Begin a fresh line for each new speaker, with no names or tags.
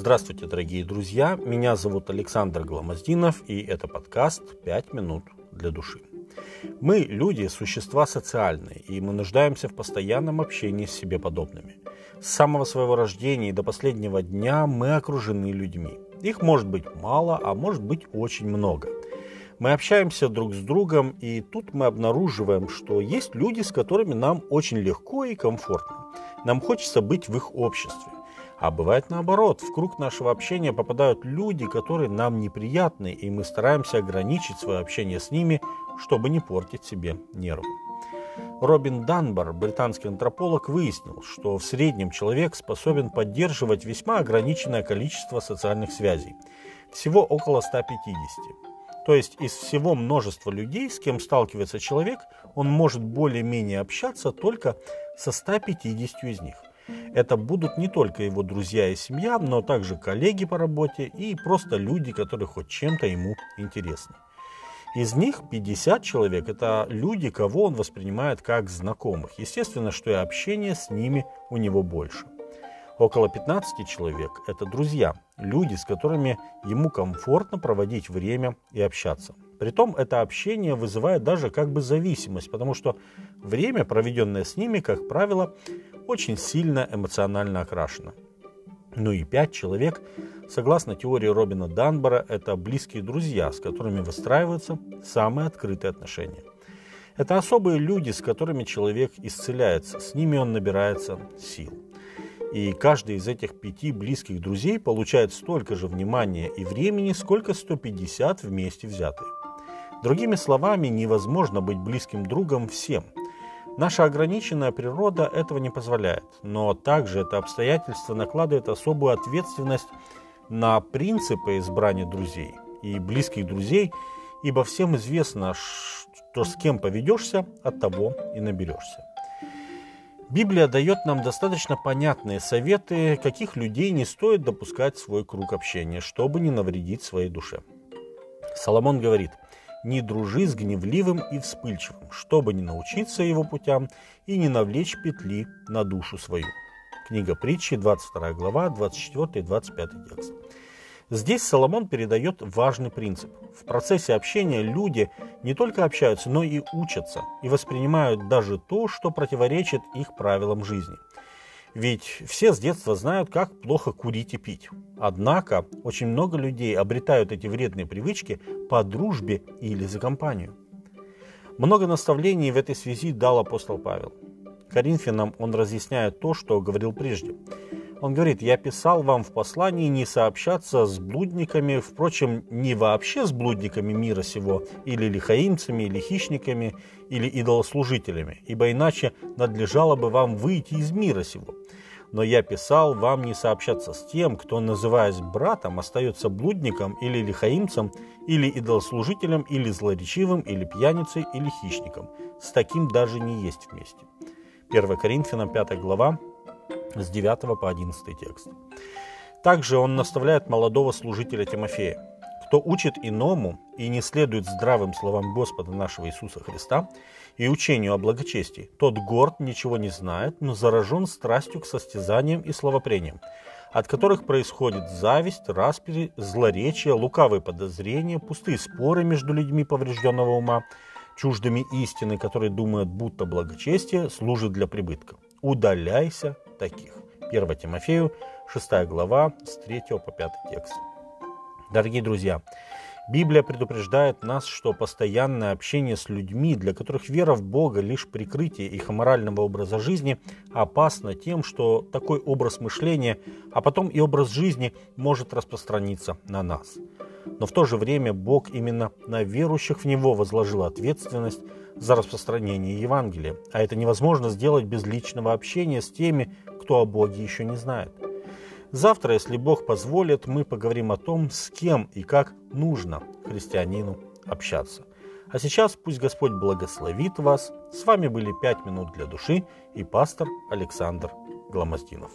Здравствуйте, дорогие друзья. Меня зовут Александр Гламоздинов, и это подкаст «Пять минут для души». Мы, люди, существа социальные, и мы нуждаемся в постоянном общении с себе подобными. С самого своего рождения и до последнего дня мы окружены людьми. Их может быть мало, а может быть очень много. Мы общаемся друг с другом, и тут мы обнаруживаем, что есть люди, с которыми нам очень легко и комфортно. Нам хочется быть в их обществе. А бывает наоборот, в круг нашего общения попадают люди, которые нам неприятны, и мы стараемся ограничить свое общение с ними, чтобы не портить себе нервы. Робин Данбар, британский антрополог, выяснил, что в среднем человек способен поддерживать весьма ограниченное количество социальных связей, всего около 150. То есть из всего множества людей, с кем сталкивается человек, он может более-менее общаться только со 150 из них. Это будут не только его друзья и семья, но также коллеги по работе и просто люди, которые хоть чем-то ему интересны. Из них 50 человек – это люди, кого он воспринимает как знакомых. Естественно, что и общение с ними у него больше. Около 15 человек – это друзья, люди, с которыми ему комфортно проводить время и общаться. Притом это общение вызывает даже как бы зависимость, потому что время, проведенное с ними, как правило, очень сильно эмоционально окрашено. Ну и пять человек, согласно теории Робина Данбора, это близкие друзья, с которыми выстраиваются самые открытые отношения. Это особые люди, с которыми человек исцеляется, с ними он набирается сил. И каждый из этих пяти близких друзей получает столько же внимания и времени, сколько 150 вместе взятые. Другими словами, невозможно быть близким другом всем – Наша ограниченная природа этого не позволяет, но также это обстоятельство накладывает особую ответственность на принципы избрания друзей и близких друзей, ибо всем известно, что с кем поведешься, от того и наберешься. Библия дает нам достаточно понятные советы, каких людей не стоит допускать в свой круг общения, чтобы не навредить своей душе. Соломон говорит – не дружи с гневливым и вспыльчивым, чтобы не научиться его путям и не навлечь петли на душу свою. Книга притчи, 22 глава, 24 и 25 текст. Здесь Соломон передает важный принцип. В процессе общения люди не только общаются, но и учатся, и воспринимают даже то, что противоречит их правилам жизни – ведь все с детства знают, как плохо курить и пить. Однако очень много людей обретают эти вредные привычки по дружбе или за компанию. Много наставлений в этой связи дал апостол Павел. Коринфянам он разъясняет то, что говорил прежде – он говорит, я писал вам в послании не сообщаться с блудниками, впрочем, не вообще с блудниками мира сего, или лихаимцами, или хищниками, или идолослужителями, ибо иначе надлежало бы вам выйти из мира сего. Но я писал вам не сообщаться с тем, кто, называясь братом, остается блудником или лихаимцем, или идолослужителем, или злоречивым, или пьяницей, или хищником. С таким даже не есть вместе. 1 Коринфянам 5 глава, с 9 по 11 текст. Также он наставляет молодого служителя Тимофея. Кто учит иному и не следует здравым словам Господа нашего Иисуса Христа и учению о благочестии, тот горд ничего не знает, но заражен страстью к состязаниям и словопрениям, от которых происходит зависть, распри, злоречие, лукавые подозрения, пустые споры между людьми поврежденного ума, чуждыми истины, которые думают, будто благочестие служит для прибытка. Удаляйся таких. 1 Тимофею, 6 глава, с 3 по 5 текст. Дорогие друзья, Библия предупреждает нас, что постоянное общение с людьми, для которых вера в Бога лишь прикрытие их морального образа жизни, опасно тем, что такой образ мышления, а потом и образ жизни может распространиться на нас. Но в то же время Бог именно на верующих в Него возложил ответственность за распространение Евангелия, а это невозможно сделать без личного общения с теми, кто о Боге еще не знает. Завтра, если Бог позволит, мы поговорим о том, с кем и как нужно христианину общаться. А сейчас пусть Господь благословит вас. С вами были «Пять минут для души» и пастор Александр Гламоздинов.